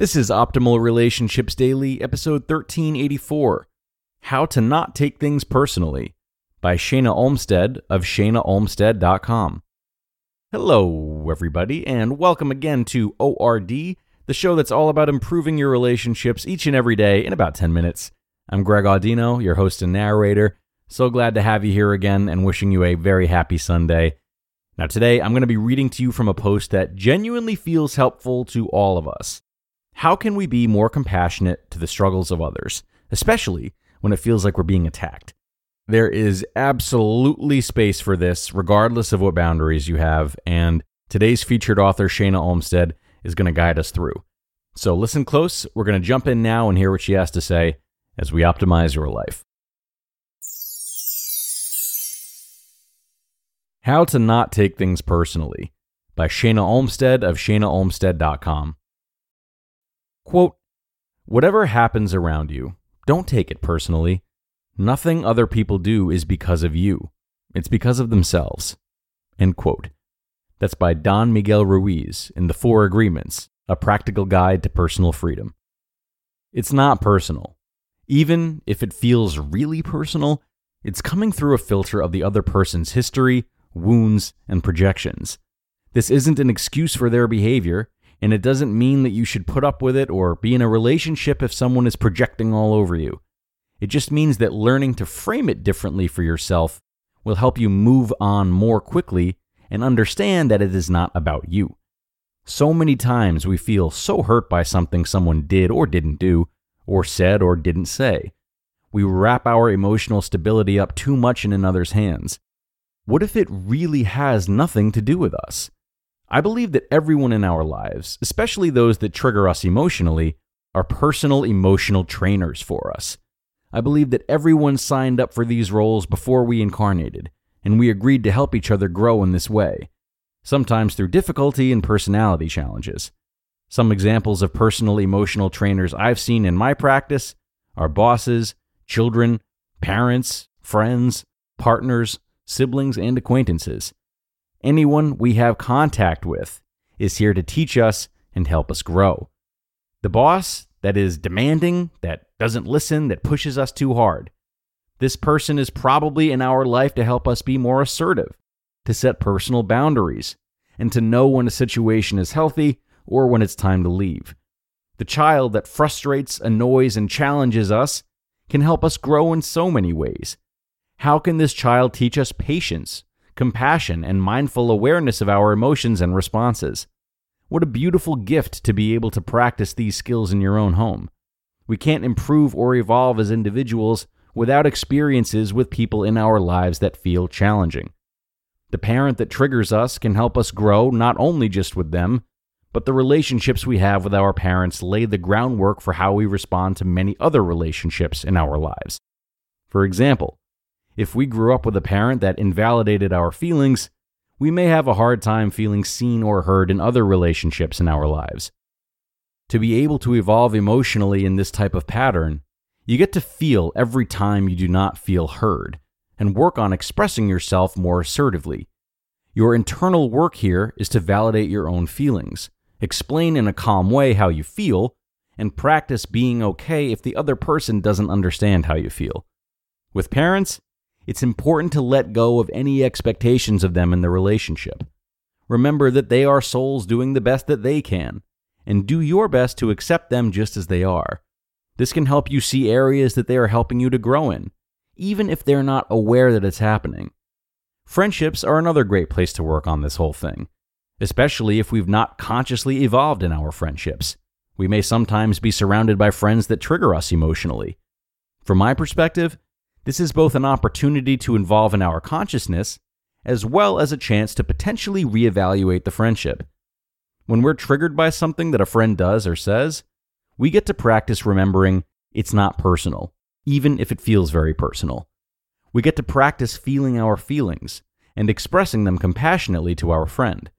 This is Optimal Relationships Daily, episode 1384 How to Not Take Things Personally by Shana Olmstead of shanaolmstead.com. Hello, everybody, and welcome again to ORD, the show that's all about improving your relationships each and every day in about 10 minutes. I'm Greg Audino, your host and narrator. So glad to have you here again and wishing you a very happy Sunday. Now, today I'm going to be reading to you from a post that genuinely feels helpful to all of us. How can we be more compassionate to the struggles of others, especially when it feels like we're being attacked? There is absolutely space for this, regardless of what boundaries you have, and today's featured author, Shana Olmstead, is going to guide us through. So listen close. We're going to jump in now and hear what she has to say as we optimize your life. How to Not Take Things Personally by Shana Olmstead of shanaolmstead.com. Quote, Whatever happens around you, don't take it personally. Nothing other people do is because of you. It's because of themselves. End quote. That's by Don Miguel Ruiz in The Four Agreements, a practical guide to personal freedom. It's not personal. Even if it feels really personal, it's coming through a filter of the other person's history, wounds, and projections. This isn't an excuse for their behavior, and it doesn't mean that you should put up with it or be in a relationship if someone is projecting all over you. It just means that learning to frame it differently for yourself will help you move on more quickly and understand that it is not about you. So many times we feel so hurt by something someone did or didn't do, or said or didn't say. We wrap our emotional stability up too much in another's hands. What if it really has nothing to do with us? I believe that everyone in our lives, especially those that trigger us emotionally, are personal emotional trainers for us. I believe that everyone signed up for these roles before we incarnated, and we agreed to help each other grow in this way, sometimes through difficulty and personality challenges. Some examples of personal emotional trainers I've seen in my practice are bosses, children, parents, friends, partners, siblings, and acquaintances. Anyone we have contact with is here to teach us and help us grow. The boss that is demanding, that doesn't listen, that pushes us too hard. This person is probably in our life to help us be more assertive, to set personal boundaries, and to know when a situation is healthy or when it's time to leave. The child that frustrates, annoys, and challenges us can help us grow in so many ways. How can this child teach us patience, compassion, and mindful awareness of our emotions and responses. What a beautiful gift to be able to practice these skills in your own home. We can't improve or evolve as individuals without experiences with people in our lives that feel challenging. The parent that triggers us can help us grow not only just with them, but the relationships we have with our parents lay the groundwork for how we respond to many other relationships in our lives. For example, if we grew up with a parent that invalidated our feelings, we may have a hard time feeling seen or heard in other relationships in our lives. To be able to evolve emotionally in this type of pattern, you get to feel every time you do not feel heard and work on expressing yourself more assertively. Your internal work here is to validate your own feelings, explain in a calm way how you feel, and practice being okay if the other person doesn't understand how you feel. With parents, it's important to let go of any expectations of them in the relationship. Remember that they are souls doing the best that they can, and do your best to accept them just as they are. This can help you see areas that they are helping you to grow in, even if they're not aware that it's happening. Friendships are another great place to work on this whole thing, especially if we've not consciously evolved in our friendships. We may sometimes be surrounded by friends that trigger us emotionally. From my perspective, this is both an opportunity to involve in our consciousness, as well as a chance to potentially reevaluate the friendship. When we're triggered by something that a friend does or says, we get to practice remembering it's not personal, even if it feels very personal. We get to practice feeling our feelings and expressing them compassionately to our friend.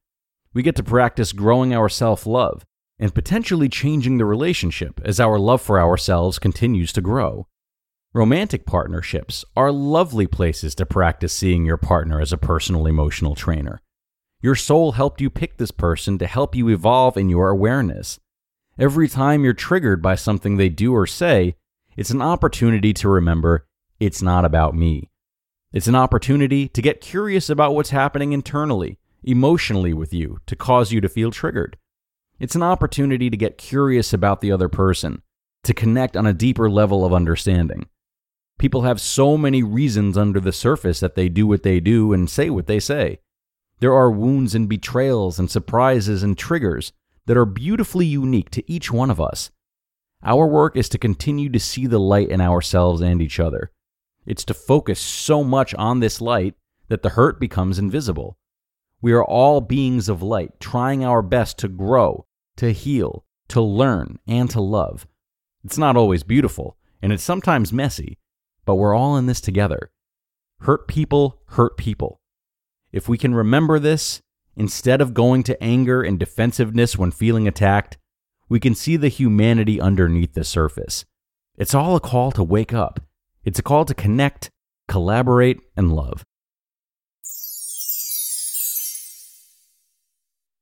We get to practice growing our self love and potentially changing the relationship as our love for ourselves continues to grow. Romantic partnerships are lovely places to practice seeing your partner as a personal emotional trainer. Your soul helped you pick this person to help you evolve in your awareness. Every time you're triggered by something they do or say, it's an opportunity to remember it's not about me. It's an opportunity to get curious about what's happening internally, emotionally with you to cause you to feel triggered. It's an opportunity to get curious about the other person, to connect on a deeper level of understanding. People have so many reasons under the surface that they do what they do and say what they say. There are wounds and betrayals and surprises and triggers that are beautifully unique to each one of us. Our work is to continue to see the light in ourselves and each other. It's to focus so much on this light that the hurt becomes invisible. We are all beings of light, trying our best to grow, to heal, to learn, and to love. It's not always beautiful, and it's sometimes messy, but we're all in this together. Hurt people hurt people. If we can remember this, instead of going to anger and defensiveness when feeling attacked, we can see the humanity underneath the surface. It's all a call to wake up. It's a call to connect, collaborate, and love.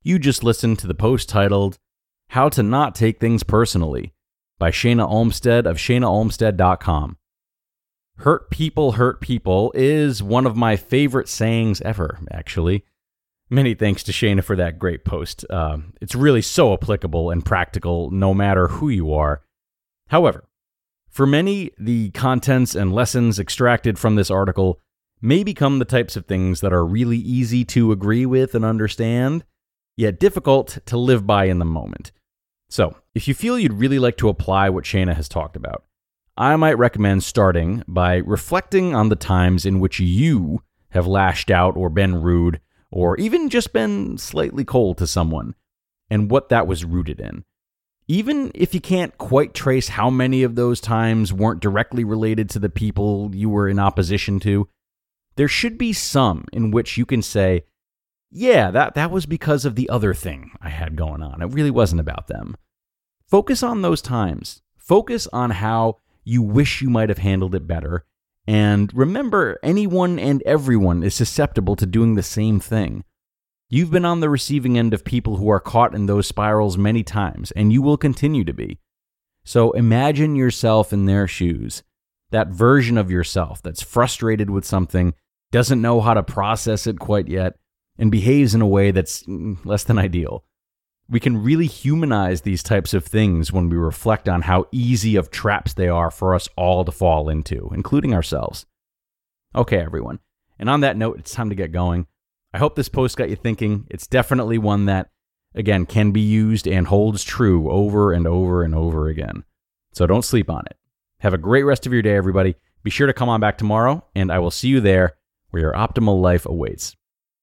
You just listened to the post titled How to Not Take Things Personally by Shana Olmstead of shanaolmstead.com. Hurt people hurt people is one of my favorite sayings ever, actually. Many thanks to Shana for that great post. Uh, it's really so applicable and practical no matter who you are. However, for many, the contents and lessons extracted from this article may become the types of things that are really easy to agree with and understand, yet difficult to live by in the moment. So, if you feel you'd really like to apply what Shana has talked about, I might recommend starting by reflecting on the times in which you have lashed out or been rude or even just been slightly cold to someone and what that was rooted in. Even if you can't quite trace how many of those times weren't directly related to the people you were in opposition to, there should be some in which you can say, yeah, that, that was because of the other thing I had going on. It really wasn't about them. Focus on those times. Focus on how you wish you might have handled it better. And remember, anyone and everyone is susceptible to doing the same thing. You've been on the receiving end of people who are caught in those spirals many times, and you will continue to be. So imagine yourself in their shoes, that version of yourself that's frustrated with something, doesn't know how to process it quite yet, and behaves in a way that's mm, less than ideal. We can really humanize these types of things when we reflect on how easy of traps they are for us all to fall into, including ourselves. Okay, everyone. And on that note, it's time to get going. I hope this post got you thinking. It's definitely one that, again, can be used and holds true over and over and over again. So don't sleep on it. Have a great rest of your day, everybody. Be sure to come on back tomorrow, and I will see you there where your optimal life awaits.